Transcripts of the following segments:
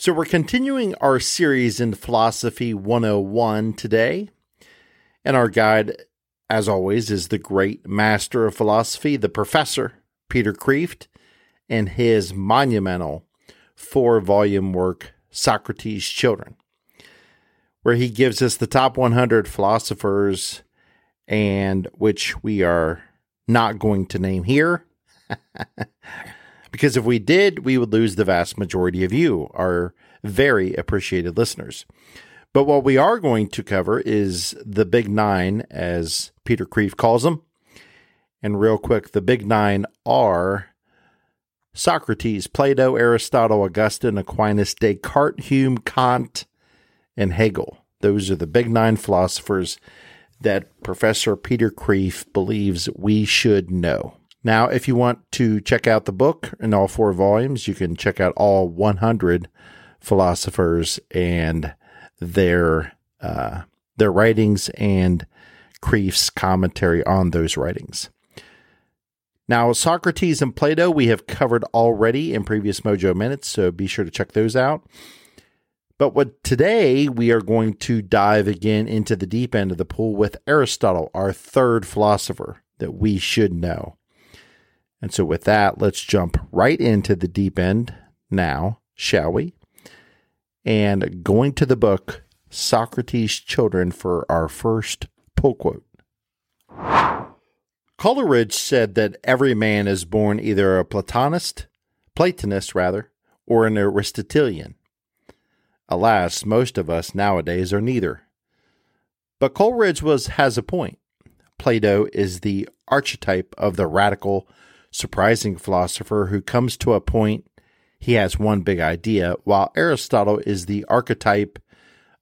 So, we're continuing our series in Philosophy 101 today. And our guide, as always, is the great master of philosophy, the professor, Peter Kreeft, and his monumental four volume work, Socrates' Children, where he gives us the top 100 philosophers, and which we are not going to name here. because if we did, we would lose the vast majority of you, our very appreciated listeners. But what we are going to cover is the big nine, as Peter Kreeft calls them. And real quick, the big nine are Socrates, Plato, Aristotle, Augustine, Aquinas, Descartes, Hume, Kant, and Hegel. Those are the big nine philosophers that Professor Peter Kreeft believes we should know. Now, if you want to check out the book in all four volumes, you can check out all 100 philosophers and their uh, their writings and Kreeft's commentary on those writings. Now, Socrates and Plato we have covered already in previous Mojo Minutes, so be sure to check those out. But what today we are going to dive again into the deep end of the pool with Aristotle, our third philosopher that we should know. And so, with that, let's jump right into the deep end now, shall we? And going to the book, Socrates' Children, for our first pull quote. Coleridge said that every man is born either a Platonist, Platonist rather, or an Aristotelian. Alas, most of us nowadays are neither. But Coleridge was has a point. Plato is the archetype of the radical surprising philosopher who comes to a point he has one big idea, while Aristotle is the archetype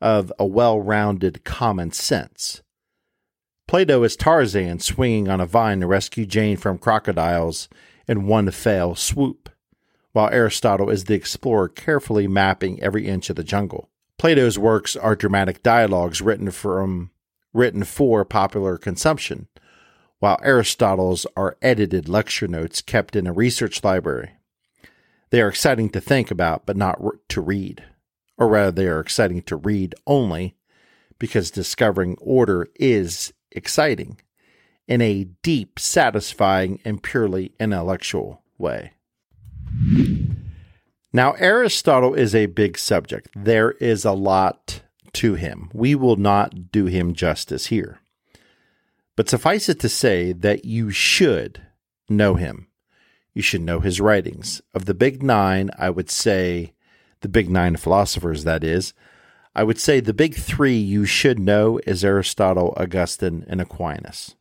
of a well rounded common sense. Plato is Tarzan swinging on a vine to rescue Jane from crocodiles in one fell swoop, while Aristotle is the explorer carefully mapping every inch of the jungle. Plato's works are dramatic dialogues written from written for popular consumption, while Aristotle's are edited lecture notes kept in a research library. They are exciting to think about, but not to read. Or rather, they are exciting to read only because discovering order is exciting in a deep, satisfying, and purely intellectual way. Now, Aristotle is a big subject. There is a lot to him. We will not do him justice here. But suffice it to say that you should know him. You should know his writings. Of the big nine, I would say, the big nine philosophers, that is, I would say the big three you should know is Aristotle, Augustine, and Aquinas.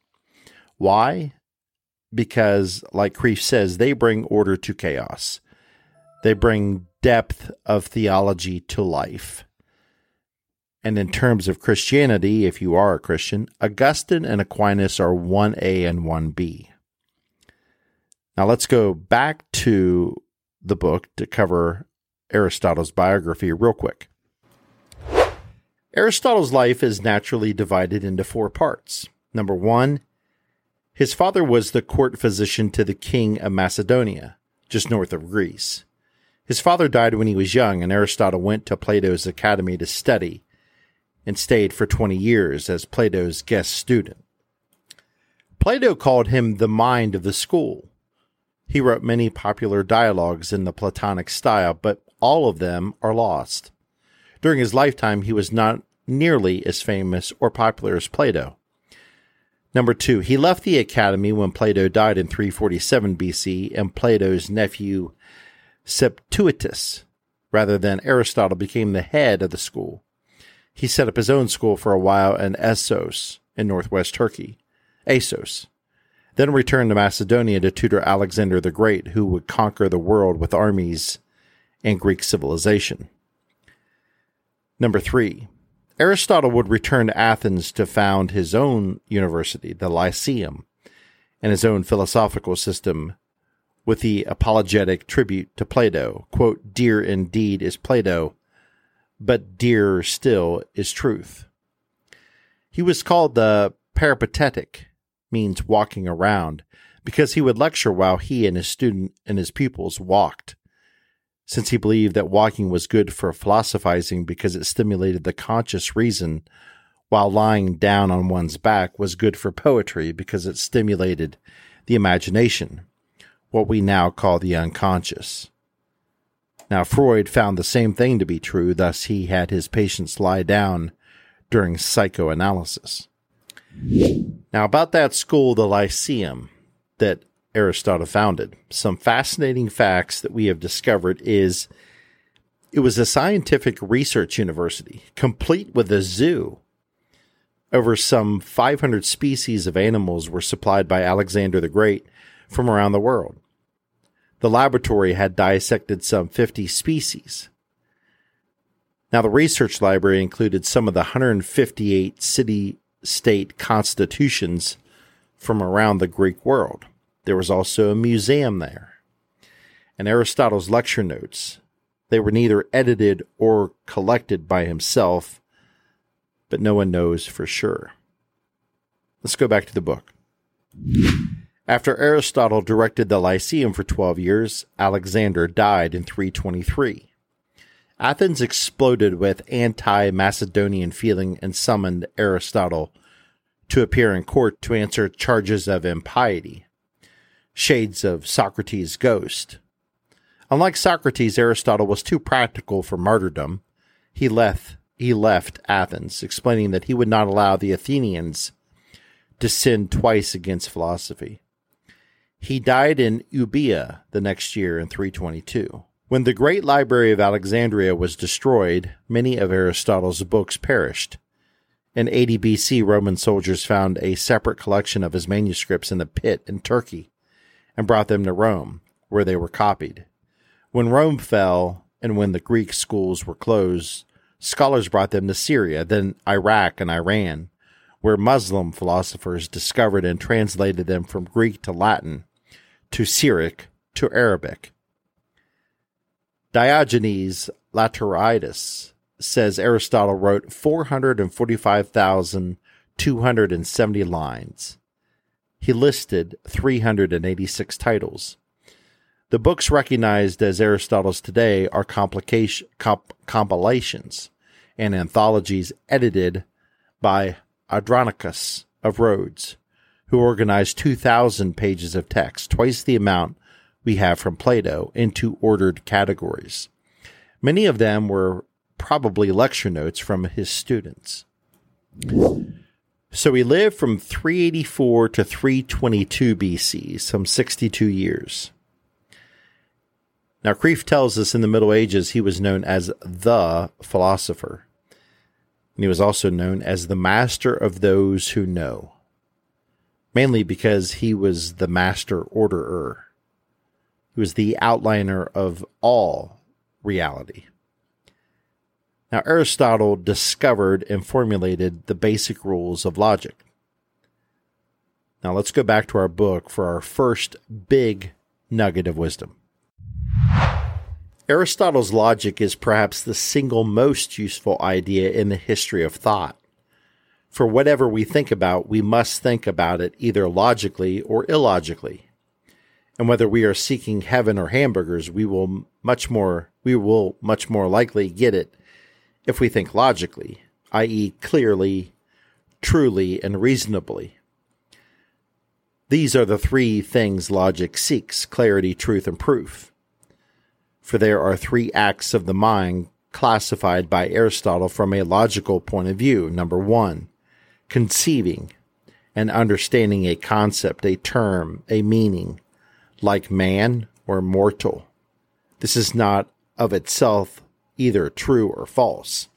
Why? Because, like Kreeft says, they bring order to chaos. They bring depth of theology to life. And in terms of Christianity, if you are a Christian, Augustine and Aquinas are 1A and 1B. Now let's go back to the book to cover Aristotle's biography real quick. Aristotle's life is naturally divided into four parts. Number one, his father was the court physician to the king of Macedonia, just north of Greece. His father died when he was young, and Aristotle went to Plato's academy to study and stayed for 20 years as Plato's guest student. Plato called him the mind of the school. He wrote many popular dialogues in the Platonic style, but all of them are lost. During his lifetime, he was not nearly as famous or popular as Plato. Number two, he left the academy when Plato died in 347 BC, and Plato's nephew Septuatus, rather than Aristotle, became the head of the school. He set up his own school for a while in Essos in northwest Turkey, Assos, then returned to Macedonia to tutor Alexander the Great, who would conquer the world with armies and Greek civilization. Number three, Aristotle would return to Athens to found his own university, the Lyceum, and his own philosophical system with the apologetic tribute to Plato. Quote, Dear indeed is Plato, but dearer still is truth. He was called the peripatetic, means walking around, because he would lecture while he and his student and his pupils walked since he believed that walking was good for philosophizing because it stimulated the conscious reason, while lying down on one's back was good for poetry because it stimulated the imagination, what we now call the unconscious. Now, Freud found the same thing to be true, thus, he had his patients lie down during psychoanalysis. Now, about that school, the Lyceum, that Aristotle founded. Some fascinating facts that we have discovered is it was a scientific research university, complete with a zoo. Over some 500 species of animals were supplied by Alexander the Great from around the world. The laboratory had dissected some 50 species. Now, the research library included some of the 158 city state constitutions from around the Greek world. There was also a museum there. And Aristotle's lecture notes. They were neither edited or collected by himself, but no one knows for sure. Let's go back to the book. After Aristotle directed the Lyceum for 12 years, Alexander died in 323. Athens exploded with anti Macedonian feeling and summoned Aristotle to appear in court to answer charges of impiety shades of Socrates' ghost. Unlike Socrates, Aristotle was too practical for martyrdom. He left, he left Athens, explaining that he would not allow the Athenians to sin twice against philosophy. He died in Euboea the next year in 322. When the great library of Alexandria was destroyed, many of Aristotle's books perished. In 80 BC, Roman soldiers found a separate collection of his manuscripts in the pit in Turkey and brought them to Rome, where they were copied. When Rome fell and when the Greek schools were closed, scholars brought them to Syria, then Iraq and Iran, where Muslim philosophers discovered and translated them from Greek to Latin, to Syriac, to Arabic. Diogenes Laertius says Aristotle wrote 445,270 lines he listed 386 titles. The books recognized as Aristotle's today are comp- compilations and anthologies edited by Andronicus of Rhodes, who organized 2,000 pages of text, twice the amount we have from Plato, into ordered categories. Many of them were probably lecture notes from his students. So we lived from 384 to 322 BC, some 62 years. Now, Kreeft tells us in the Middle Ages he was known as the philosopher. And he was also known as the master of those who know, mainly because he was the master orderer. He was the outliner of all reality. Now, Aristotle discovered and formulated the basic rules of logic. Now, let's go back to our book for our first big nugget of wisdom. Aristotle's logic is perhaps the single most useful idea in the history of thought. For whatever we think about, we must think about it either logically or illogically. And whether we are seeking heaven or hamburgers, we will much more we will much more likely get it if we think logically, i.e., clearly, truly, and reasonably. These are the three things logic seeks clarity, truth, and proof. For there are three acts of the mind classified by Aristotle from a logical point of view. Number one, conceiving and understanding a concept, a term, a meaning, like man or mortal. This is not of itself either true or false.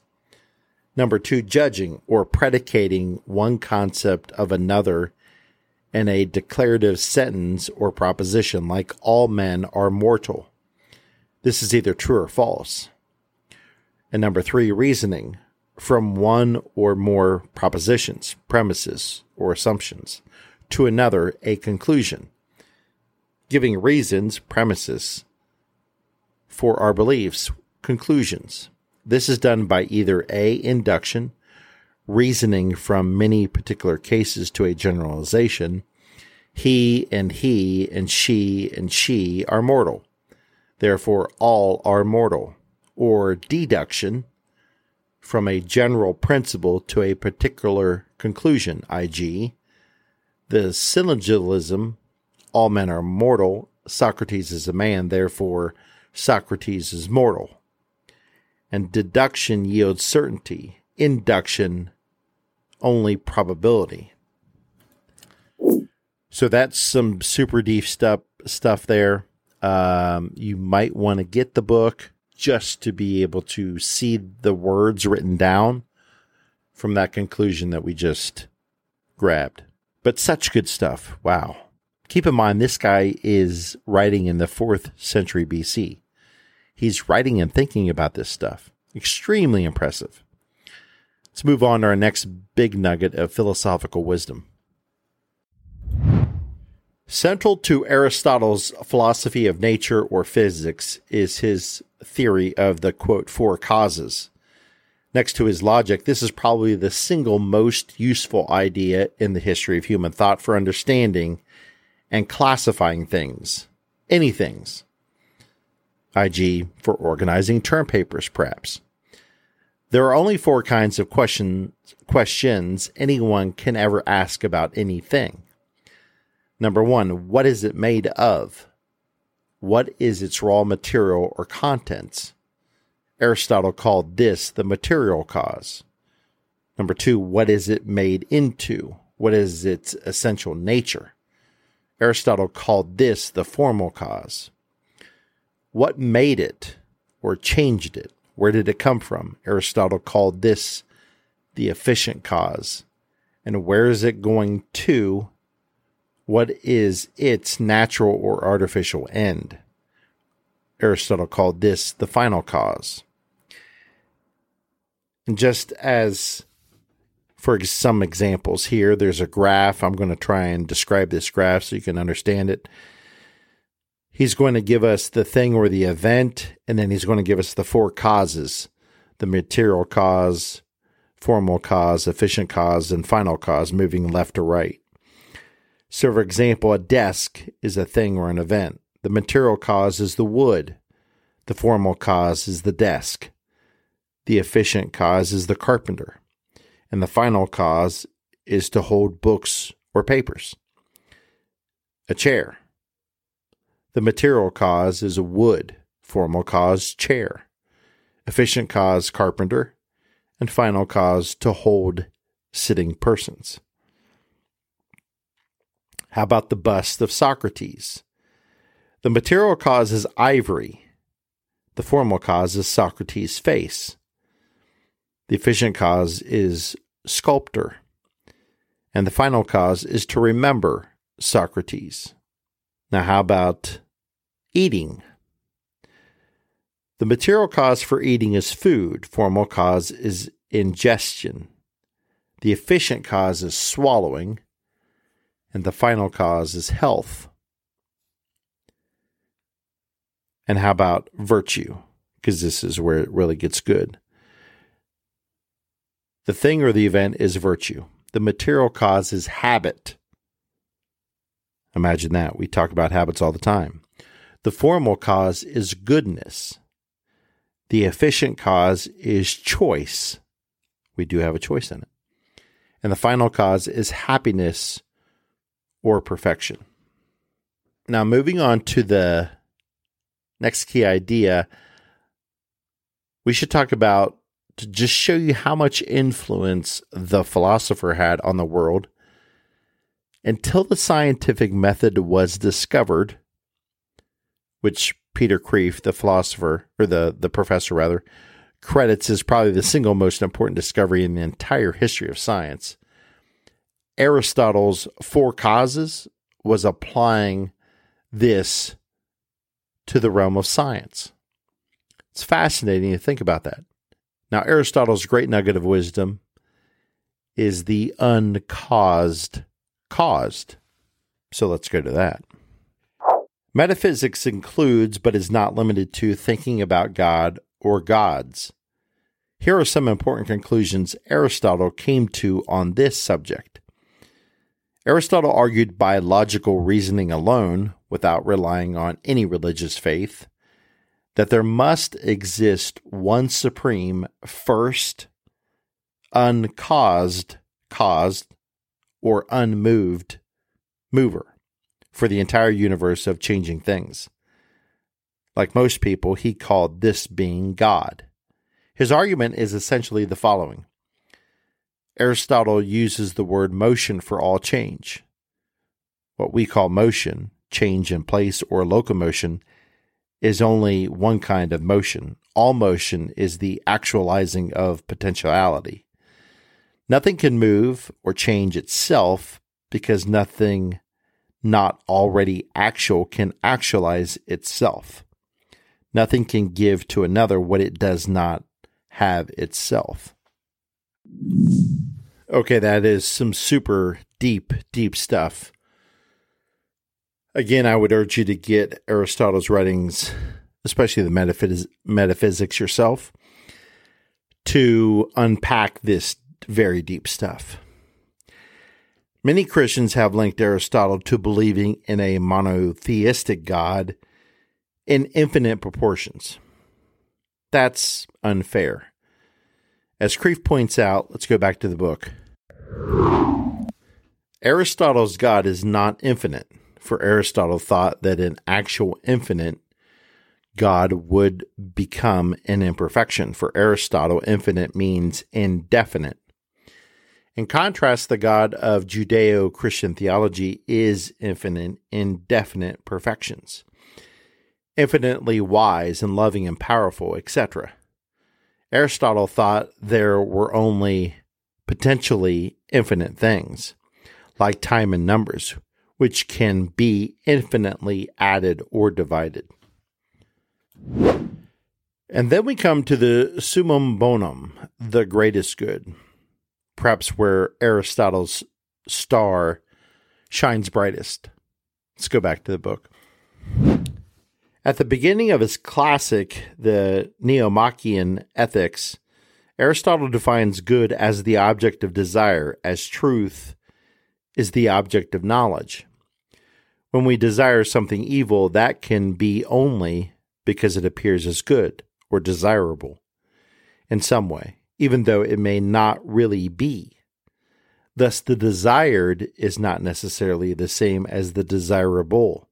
Number two, judging or predicating one concept of another in a declarative sentence or proposition, like all men are mortal. This is either true or false. And number three, reasoning, from one or more propositions, premises, or assumptions to another a conclusion, giving reasons, premises for our beliefs, conclusions. This is done by either A, induction, reasoning from many particular cases to a generalization. He and he and she and she are mortal. Therefore, all are mortal. Or deduction, from a general principle to a particular conclusion, i.g., the syllogism, all men are mortal, Socrates is a man, therefore Socrates is mortal. And deduction yields certainty, induction only probability. So that's some super deep stuff stuff there. Um, you might want to get the book just to be able to see the words written down from that conclusion that we just grabbed. But such good stuff. Wow. Keep in mind, this guy is writing in the fourth century BC. He's writing and thinking about this stuff. Extremely impressive. Let's move on to our next big nugget of philosophical wisdom. Central to Aristotle's philosophy of nature or physics is his theory of the quote, four causes. Next to his logic, this is probably the single most useful idea in the history of human thought for understanding and classifying things, any things, i.g., for organizing term papers, perhaps. There are only four kinds of questions, questions anyone can ever ask about anything. Number one, what is it made of? What is its raw material or contents? Aristotle called this the material cause. Number two, what is it made into? What is its essential nature? Aristotle called this the formal cause. What made it or changed it? Where did it come from? Aristotle called this the efficient cause. And where is it going to? What is its natural or artificial end. Aristotle called this the final cause. And just as for some examples here, there's a graph. I'm going to try and describe this graph so you can understand it. He's going to give us the thing or the event, and then he's going to give us the four causes the material cause, formal cause, efficient cause, and final cause, moving left to right. So, for example, a desk is a thing or an event. The material cause is the wood. The formal cause is the desk. The efficient cause is the carpenter. And the final cause is to hold books or papers. A chair. The material cause is a wood. Formal cause, chair. Efficient cause, carpenter. And final cause, to hold sitting persons. How about the bust of Socrates? The material cause is ivory. The formal cause is Socrates' face. The efficient cause is sculptor. And the final cause is to remember Socrates. Now, how about eating? The material cause for eating is food, formal cause is ingestion. The efficient cause is swallowing, and the final cause is health. And how about virtue? Because this is where it really gets good. The thing or the event is virtue. The material cause is habit. Imagine that. We talk about habits all the time. The formal cause is goodness. The efficient cause is choice. We do have a choice in it. And the final cause is happiness or perfection. Now, moving on to the next key idea, we should talk about to just show you how much influence the philosopher had on the world. Until the scientific method was discovered, which Peter Kreeft, the philosopher, or the, the professor rather, credits as probably the single most important discovery in the entire history of science. Aristotle's four causes was applying this to the realm of science. It's fascinating to think about that. Now, Aristotle's great nugget of wisdom is the uncaused caused. So let's go to that. Metaphysics includes, but is not limited to, thinking about God or gods. Here are some important conclusions Aristotle came to on this subject. Aristotle argued by logical reasoning alone, without relying on any religious faith, that there must exist one supreme, first, uncaused, caused, or unmoved mover for the entire universe of changing things. Like most people, he called this being God. His argument is essentially the following Aristotle uses the word motion for all change. What we call motion, change in place, or locomotion, is only one kind of motion. All motion is the actualizing of potentiality. Nothing can move or change itself because nothing not already actual can actualize itself. Nothing can give to another what it does not have itself. Okay, that is some super deep, deep stuff. Again, I would urge you to get Aristotle's writings, especially the metaphys- metaphysics yourself, to unpack this very deep stuff. Many Christians have linked Aristotle to believing in a monotheistic God in infinite proportions. That's unfair. As Kreeft points out, let's go back to the book. Aristotle's God is not infinite, for Aristotle thought that an actual infinite God would become an imperfection. For Aristotle, infinite means indefinite. In contrast, the God of Judeo Christian theology is infinite, indefinite perfections, infinitely wise and loving and powerful, etc. Aristotle thought there were only potentially infinite things, like time and numbers, which can be infinitely added or divided. And then we come to the summum bonum, the greatest good perhaps where Aristotle's star shines brightest. Let's go back to the book. At the beginning of his classic, the Nicomachean Ethics, Aristotle defines good as the object of desire, as truth is the object of knowledge. When we desire something evil, that can be only because it appears as good or desirable in some way even though it may not really be. Thus, the desired is not necessarily the same as the desirable.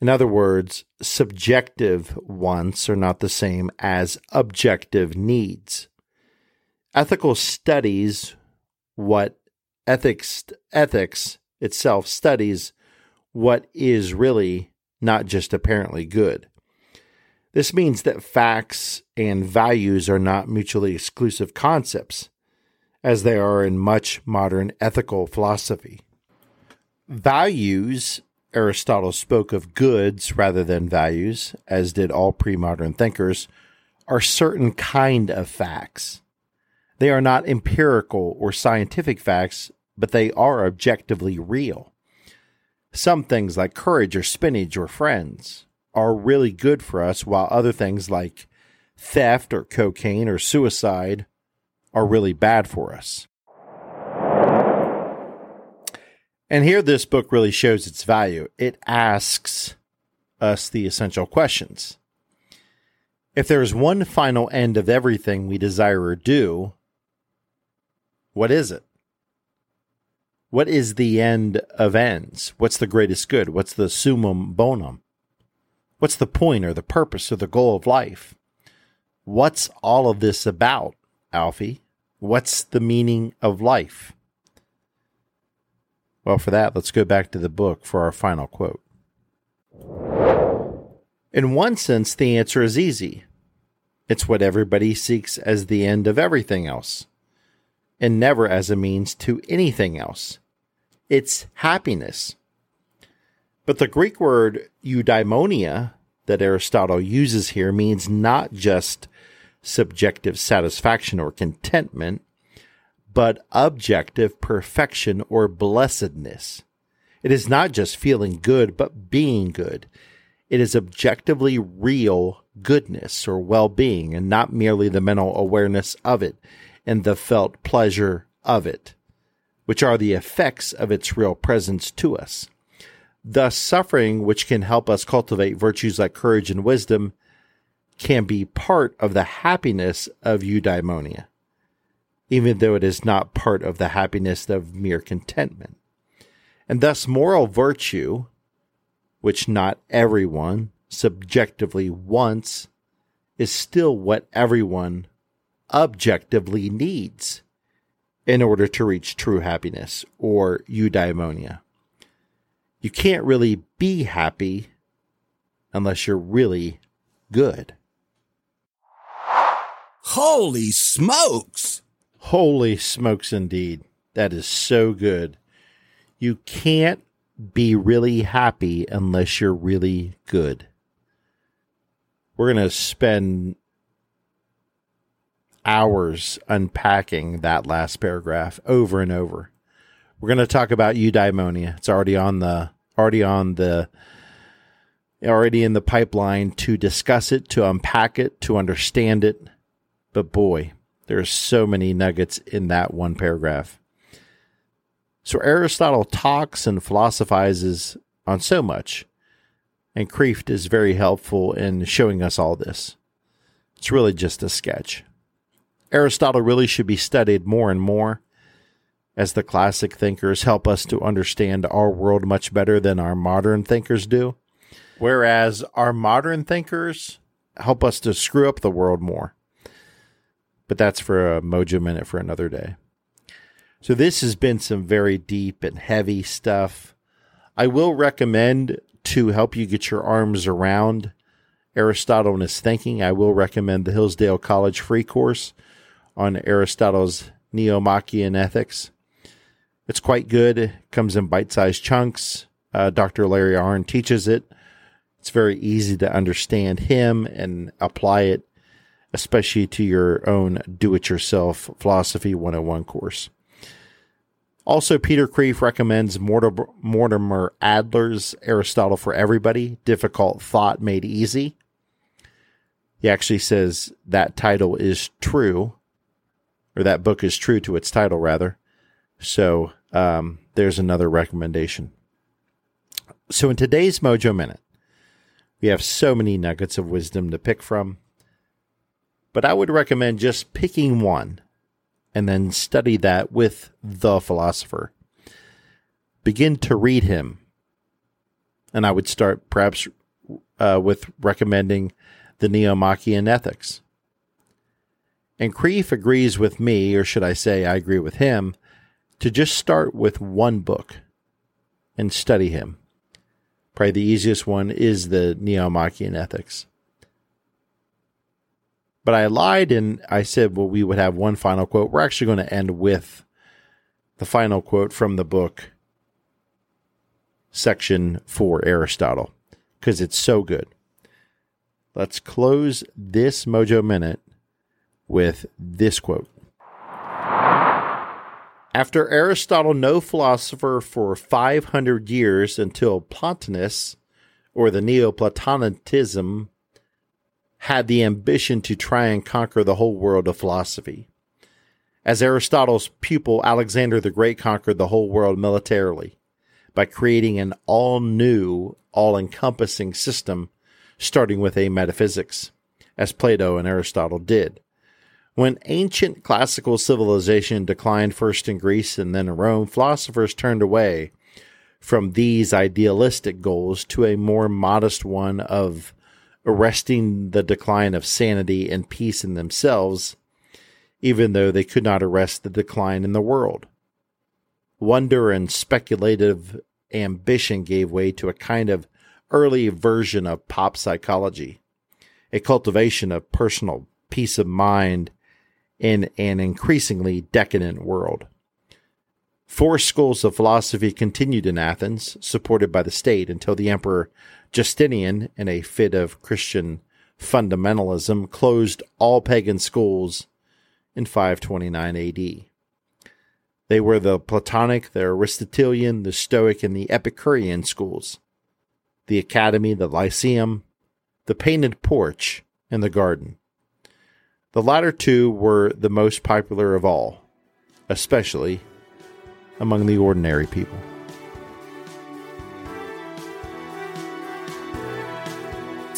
In other words, subjective wants are not the same as objective needs. Ethical studies what ethics ethics itself studies what is really not just apparently good. This means that facts and values are not mutually exclusive concepts, as they are in much modern ethical philosophy. Values, Aristotle spoke of goods rather than values, as did all pre modern thinkers, are certain kind of facts. They are not empirical or scientific facts, but they are objectively real. Some things like courage or spinach or friends are really good for us, while other things like theft or cocaine or suicide are really bad for us. And here, this book really shows its value. It asks us the essential questions. If there is one final end of everything we desire or do, what is it? What is the end of ends? What's the greatest good? What's the summum bonum? What's the point or the purpose or the goal of life? What's all of this about, Alfie? What's the meaning of life? Well, for that, let's go back to the book for our final quote. In one sense, the answer is easy. It's what everybody seeks as the end of everything else, and never as a means to anything else. It's happiness. But the Greek word eudaimonia that Aristotle uses here means not just subjective satisfaction or contentment, but objective perfection or blessedness. It is not just feeling good, but being good. It is objectively real goodness or well being and not merely the mental awareness of it and the felt pleasure of it, which are the effects of its real presence to us. Thus, suffering, which can help us cultivate virtues like courage and wisdom, can be part of the happiness of eudaimonia, even though it is not part of the happiness of mere contentment. And thus, moral virtue, which not everyone subjectively wants, is still what everyone objectively needs in order to reach true happiness or eudaimonia. You can't really be happy unless you're really good. Holy smokes! Holy smokes, indeed. That is so good. You can't be really happy unless you're really good. We're going to spend hours unpacking that last paragraph over and over. We're going to talk about eudaimonia. It's already on the already on the already in the pipeline to discuss it, to unpack it, to understand it. But boy, there's so many nuggets in that one paragraph. So Aristotle talks and philosophizes on so much, and Kreeft is very helpful in showing us all this. It's really just a sketch. Aristotle really should be studied more and more, as the classic thinkers help us to understand our world much better than our modern thinkers do, whereas our modern thinkers help us to screw up the world more. But that's for a Mojo Minute for another day. So this has been some very deep and heavy stuff. I will recommend to help you get your arms around Aristotle and his thinking. I will recommend the Hillsdale College free course on Aristotle's Nicomachean ethics. It's quite good. It comes in bite-sized chunks. Uh, Dr. Larry Arnn teaches it. It's very easy to understand him and apply it, especially to your own do-it-yourself philosophy 101 course. Also, Peter Kreeft recommends Mortimer Adler's Aristotle for Everybody, Difficult Thought Made Easy. He actually says that title is true, or that book is true to its title, rather. So um, there's another recommendation. So in today's Mojo Minute, we have so many nuggets of wisdom to pick from, but I would recommend just picking one and then study that with the philosopher. Begin to read him. And I would start perhaps uh, with recommending the Nicomachean Ethics. And Kreeft agrees with me, or should I say, I agree with him, to just start with one book and study him. Probably the easiest one is the Nicomachean Ethics. But I lied and I said, well, we would have one final quote. We're actually going to end with the final quote from the book, section for Aristotle, because it's so good. Let's close this Mojo Minute with this quote. After Aristotle, no philosopher for 500 years until Plotinus, or the Neoplatonism had the ambition to try and conquer the whole world of philosophy. As Aristotle's pupil Alexander the Great conquered the whole world militarily by creating an all new, all encompassing system, starting with a metaphysics, as Plato and Aristotle did. When ancient classical civilization declined first in Greece and then in Rome, philosophers turned away from these idealistic goals to a more modest one of arresting the decline of sanity and peace in themselves, even though they could not arrest the decline in the world. Wonder and speculative ambition gave way to a kind of early version of pop psychology, a cultivation of personal peace of mind in an increasingly decadent world. Four schools of philosophy continued in Athens, supported by the state, until the emperor Justinian, in a fit of Christian fundamentalism closed all pagan schools in 529 AD. They were the Platonic, the Aristotelian, the Stoic, and the Epicurean schools. The Academy, the Lyceum, the Painted Porch, and the Garden. The latter two were the most popular of all, especially among the ordinary people.